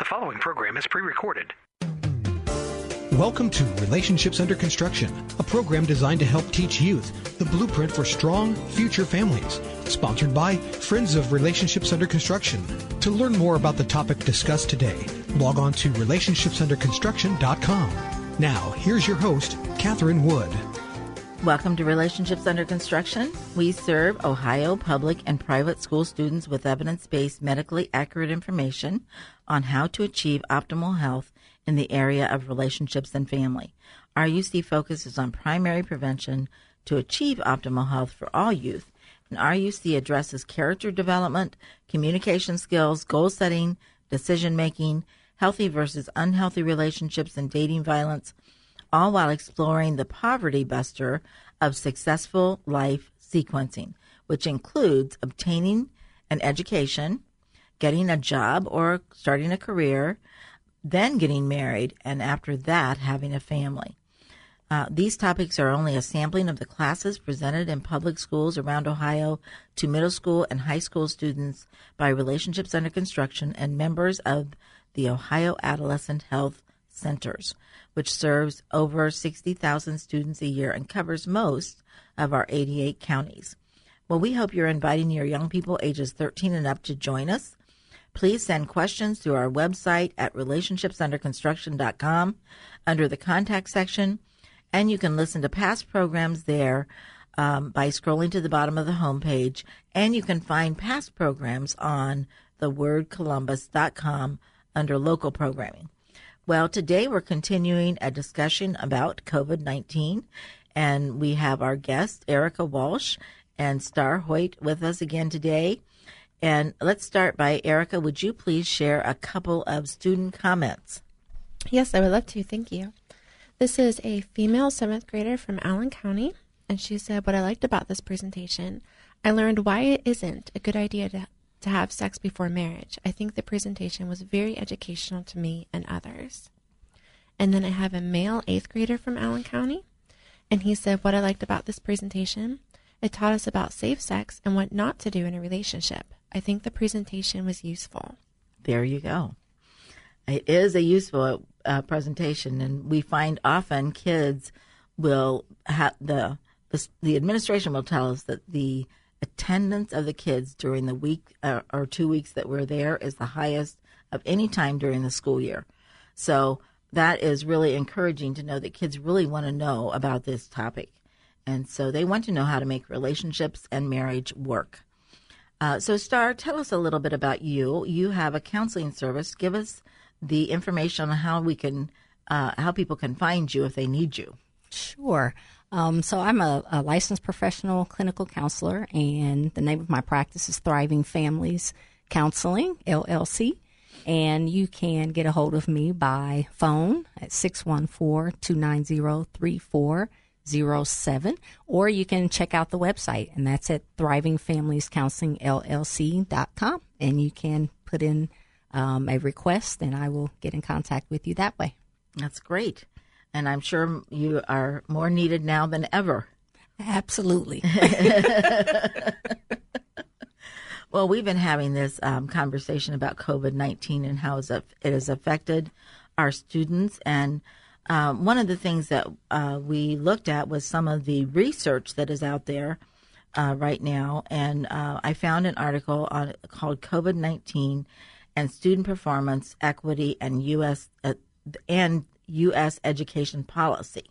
The following program is pre recorded. Welcome to Relationships Under Construction, a program designed to help teach youth the blueprint for strong future families. Sponsored by Friends of Relationships Under Construction. To learn more about the topic discussed today, log on to relationshipsunderconstruction.com. Now, here's your host, Catherine Wood. Welcome to Relationships Under Construction. We serve Ohio public and private school students with evidence based, medically accurate information on how to achieve optimal health in the area of relationships and family. RUC focuses on primary prevention to achieve optimal health for all youth. And RUC addresses character development, communication skills, goal setting, decision making, healthy versus unhealthy relationships, and dating violence all while exploring the poverty buster of successful life sequencing, which includes obtaining an education, getting a job or starting a career, then getting married, and after that, having a family. Uh, these topics are only a sampling of the classes presented in public schools around Ohio to middle school and high school students by Relationships Under Construction and members of the Ohio Adolescent Health Centers which serves over 60,000 students a year and covers most of our 88 counties. Well, we hope you're inviting your young people ages 13 and up to join us. Please send questions to our website at relationshipsunderconstruction.com under the contact section, and you can listen to past programs there um, by scrolling to the bottom of the homepage, and you can find past programs on thewordcolumbus.com under local programming. Well, today we're continuing a discussion about COVID 19, and we have our guest, Erica Walsh and Star Hoyt, with us again today. And let's start by Erica. Would you please share a couple of student comments? Yes, I would love to. Thank you. This is a female seventh grader from Allen County, and she said, What I liked about this presentation, I learned why it isn't a good idea to to have sex before marriage. I think the presentation was very educational to me and others. And then I have a male eighth grader from Allen County, and he said, What I liked about this presentation, it taught us about safe sex and what not to do in a relationship. I think the presentation was useful. There you go. It is a useful uh, presentation, and we find often kids will have the, the the administration will tell us that the attendance of the kids during the week uh, or two weeks that we're there is the highest of any time during the school year. So that is really encouraging to know that kids really want to know about this topic. And so they want to know how to make relationships and marriage work. Uh, so, Star, tell us a little bit about you. You have a counseling service. Give us the information on how we can, uh, how people can find you if they need you. Sure. Um, so I'm a, a, licensed professional clinical counselor, and the name of my practice is Thriving Families Counseling LLC. And you can get a hold of me by phone at 614 290 3407, or you can check out the website, and that's at thrivingfamiliescounselingllc.com. And you can put in um, a request, and I will get in contact with you that way. That's great and I'm sure you are more needed now than ever. Absolutely. well, we've been having this um, conversation about COVID 19 and how it has affected our students. And um, one of the things that uh, we looked at was some of the research that is out there uh, right now. And uh, I found an article on called COVID 19 and Student Performance, Equity, and U.S. Uh, and U.S. education policy.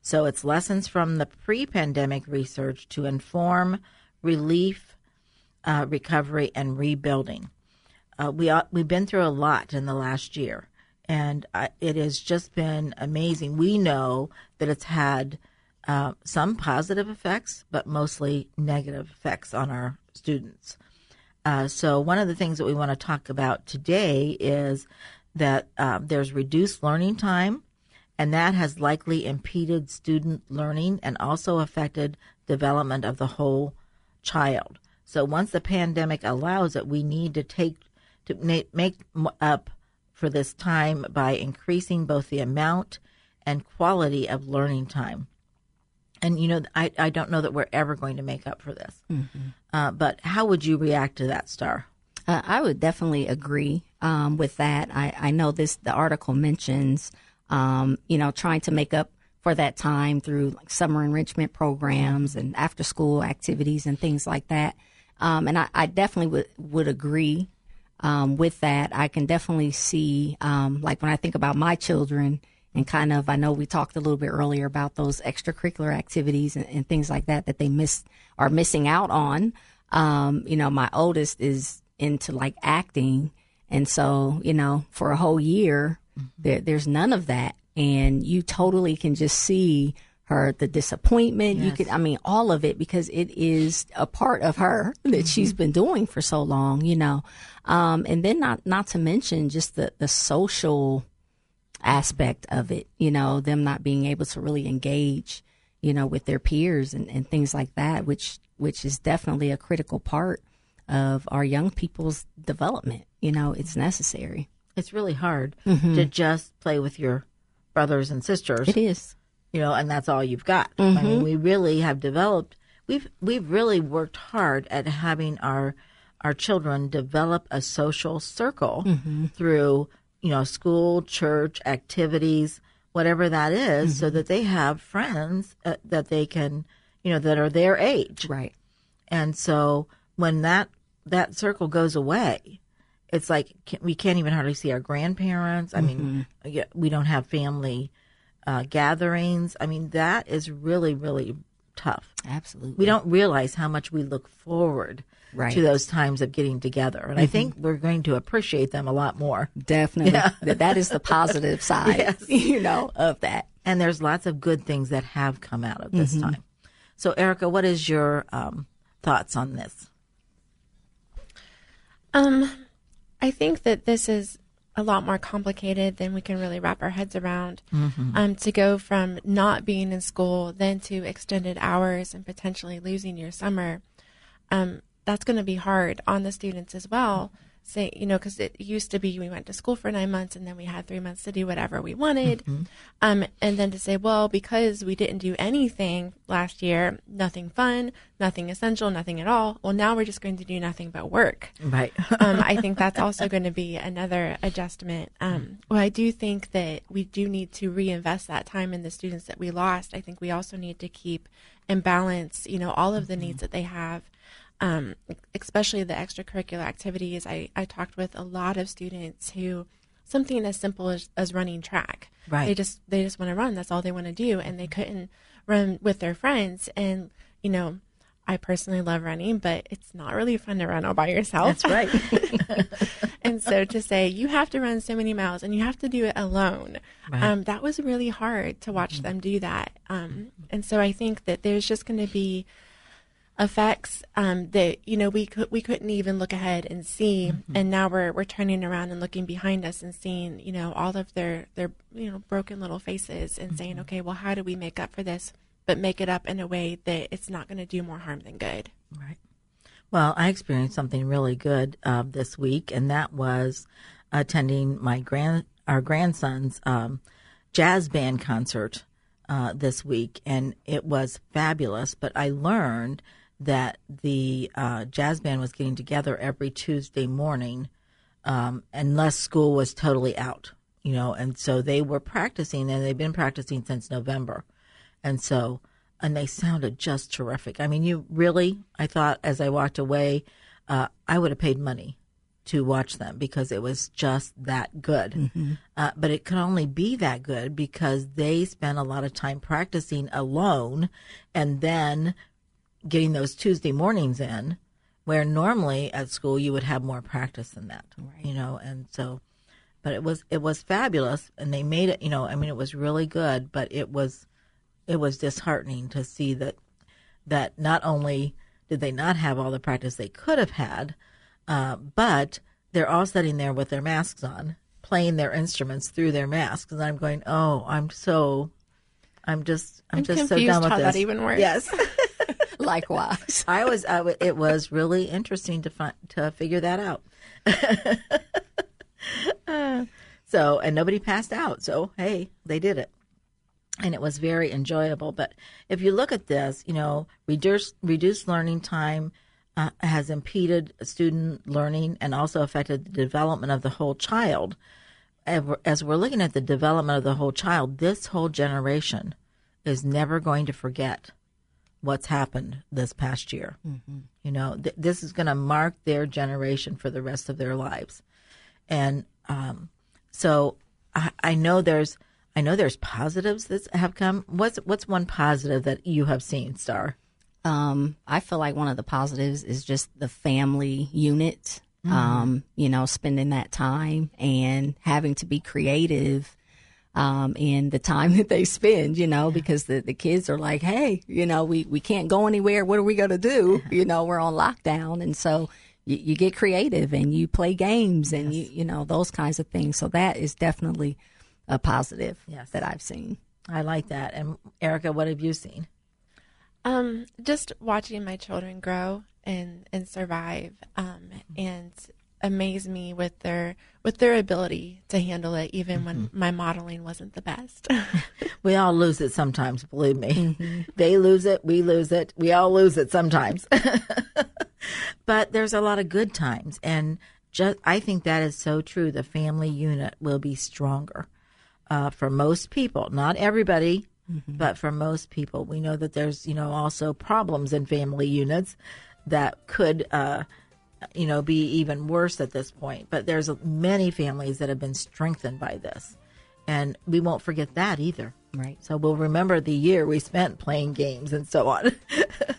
So it's lessons from the pre pandemic research to inform relief, uh, recovery, and rebuilding. Uh, we, uh, we've been through a lot in the last year, and it has just been amazing. We know that it's had uh, some positive effects, but mostly negative effects on our students. Uh, so one of the things that we want to talk about today is that uh, there's reduced learning time, and that has likely impeded student learning and also affected development of the whole child. So once the pandemic allows it, we need to take to make up for this time by increasing both the amount and quality of learning time. And you know, I, I don't know that we're ever going to make up for this. Mm-hmm. Uh, but how would you react to that, Star? Uh, I would definitely agree um, with that. I, I know this. The article mentions, um, you know, trying to make up for that time through like summer enrichment programs and after school activities and things like that. Um, and I, I, definitely would would agree um, with that. I can definitely see, um, like when I think about my children and kind of, I know we talked a little bit earlier about those extracurricular activities and, and things like that that they miss are missing out on. Um, you know, my oldest is into like acting, and so you know, for a whole year, mm-hmm. there, there's none of that, and you totally can just see her the disappointment yes. you could i mean all of it because it is a part of her that mm-hmm. she's been doing for so long you know um, and then not not to mention just the the social aspect of it, you know, them not being able to really engage, you know, with their peers and, and things like that, which which is definitely a critical part of our young people's development. You know, it's necessary. It's really hard mm-hmm. to just play with your brothers and sisters. It is. You know, and that's all you've got. Mm-hmm. I mean, mm-hmm. we really have developed we've we've really worked hard at having our our children develop a social circle mm-hmm. through you know, school, church, activities, whatever that is, mm-hmm. so that they have friends uh, that they can, you know, that are their age. Right. And so when that that circle goes away, it's like we can't even hardly see our grandparents. I mm-hmm. mean, we don't have family uh, gatherings. I mean, that is really, really tough. Absolutely. We don't realize how much we look forward right. to those times of getting together. And mm-hmm. I think we're going to appreciate them a lot more. Definitely. Yeah. that is the positive side, yes. you know, of that. And there's lots of good things that have come out of this mm-hmm. time. So, Erica, what is your um, thoughts on this? Um, I think that this is a lot more complicated than we can really wrap our heads around. Mm-hmm. Um, to go from not being in school then to extended hours and potentially losing your summer. Um, that's going to be hard on the students as well. Say, you know, because it used to be we went to school for nine months and then we had three months to do whatever we wanted. Mm-hmm. Um, and then to say, well, because we didn't do anything last year, nothing fun, nothing essential, nothing at all. Well, now we're just going to do nothing but work. Right. um, I think that's also going to be another adjustment. Um, well, I do think that we do need to reinvest that time in the students that we lost. I think we also need to keep and balance, you know, all of the needs that they have um, especially the extracurricular activities. I, I talked with a lot of students who something as simple as, as running track. Right. They just they just want to run. That's all they want to do, and they couldn't run with their friends. And you know, I personally love running, but it's not really fun to run all by yourself. That's right. and so to say you have to run so many miles and you have to do it alone, right. um, that was really hard to watch mm-hmm. them do that. Um, and so I think that there's just going to be effects um, that you know we could we couldn't even look ahead and see, mm-hmm. and now we're we're turning around and looking behind us and seeing you know all of their their you know broken little faces and mm-hmm. saying, okay, well, how do we make up for this? But make it up in a way that it's not going to do more harm than good. Right. Well, I experienced something really good uh, this week, and that was attending my grand our grandson's um, jazz band concert uh, this week, and it was fabulous. But I learned that the uh, jazz band was getting together every Tuesday morning, um, unless school was totally out, you know, and so they were practicing, and they've been practicing since November, and so, and they sounded just terrific. I mean, you really, I thought as I walked away, uh, I would have paid money to watch them because it was just that good. Mm-hmm. Uh, but it could only be that good because they spent a lot of time practicing alone and then getting those Tuesday mornings in, where normally at school you would have more practice than that, right. you know, and so, but it was it was fabulous, and they made it, you know, I mean, it was really good, but it was it was disheartening to see that that not only did they not have all the practice they could have had, uh, but they're all sitting there with their masks on, playing their instruments through their masks, and I'm going, oh, I'm so, I'm just, I'm, I'm just so done with how this. that even works. Yes. Likewise. I was. I w- it was really interesting to find to figure that out. Uh, so, and nobody passed out. So, hey, they did it, and it was very enjoyable. But if you look at this, you know, reduced reduced learning time uh, has impeded student learning and also affected the development of the whole child. As we're looking at the development of the whole child, this whole generation is never going to forget what's happened this past year. You know, th- this is going to mark their generation for the rest of their lives, and um, so I, I know there's I know there's positives that have come. What's what's one positive that you have seen, Star? Um, I feel like one of the positives is just the family unit. Um, you know, spending that time and having to be creative um, in the time that they spend, you know, because the, the kids are like, hey, you know, we, we can't go anywhere. What are we going to do? You know, we're on lockdown. And so you, you get creative and you play games and you, you know, those kinds of things. So that is definitely a positive Yes. that I've seen. I like that. And Erica, what have you seen? Um, just watching my children grow and and survive, um, and amaze me with their with their ability to handle it, even when my modeling wasn't the best. We all lose it sometimes, believe me. They lose it, we lose it, we all lose it sometimes. but there's a lot of good times and just I think that is so true. The family unit will be stronger. Uh, for most people, not everybody, but for most people, we know that there's, you know, also problems in family units that could, uh, you know, be even worse at this point. But there's many families that have been strengthened by this. And we won't forget that either. Right. So we'll remember the year we spent playing games and so on.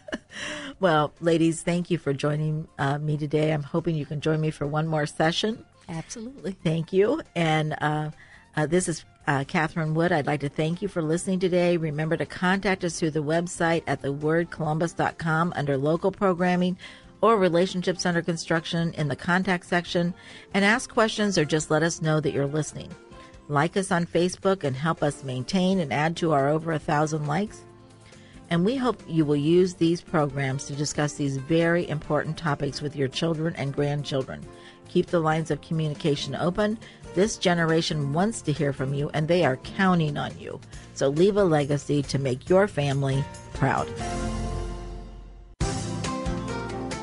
well, ladies, thank you for joining uh, me today. I'm hoping you can join me for one more session. Absolutely. Thank you. And uh, uh, this is uh, Catherine Wood. I'd like to thank you for listening today. Remember to contact us through the website at thewordcolumbus.com under local programming or relationships under construction in the contact section and ask questions or just let us know that you're listening. Like us on Facebook and help us maintain and add to our over a thousand likes. And we hope you will use these programs to discuss these very important topics with your children and grandchildren. Keep the lines of communication open. This generation wants to hear from you, and they are counting on you. So leave a legacy to make your family proud.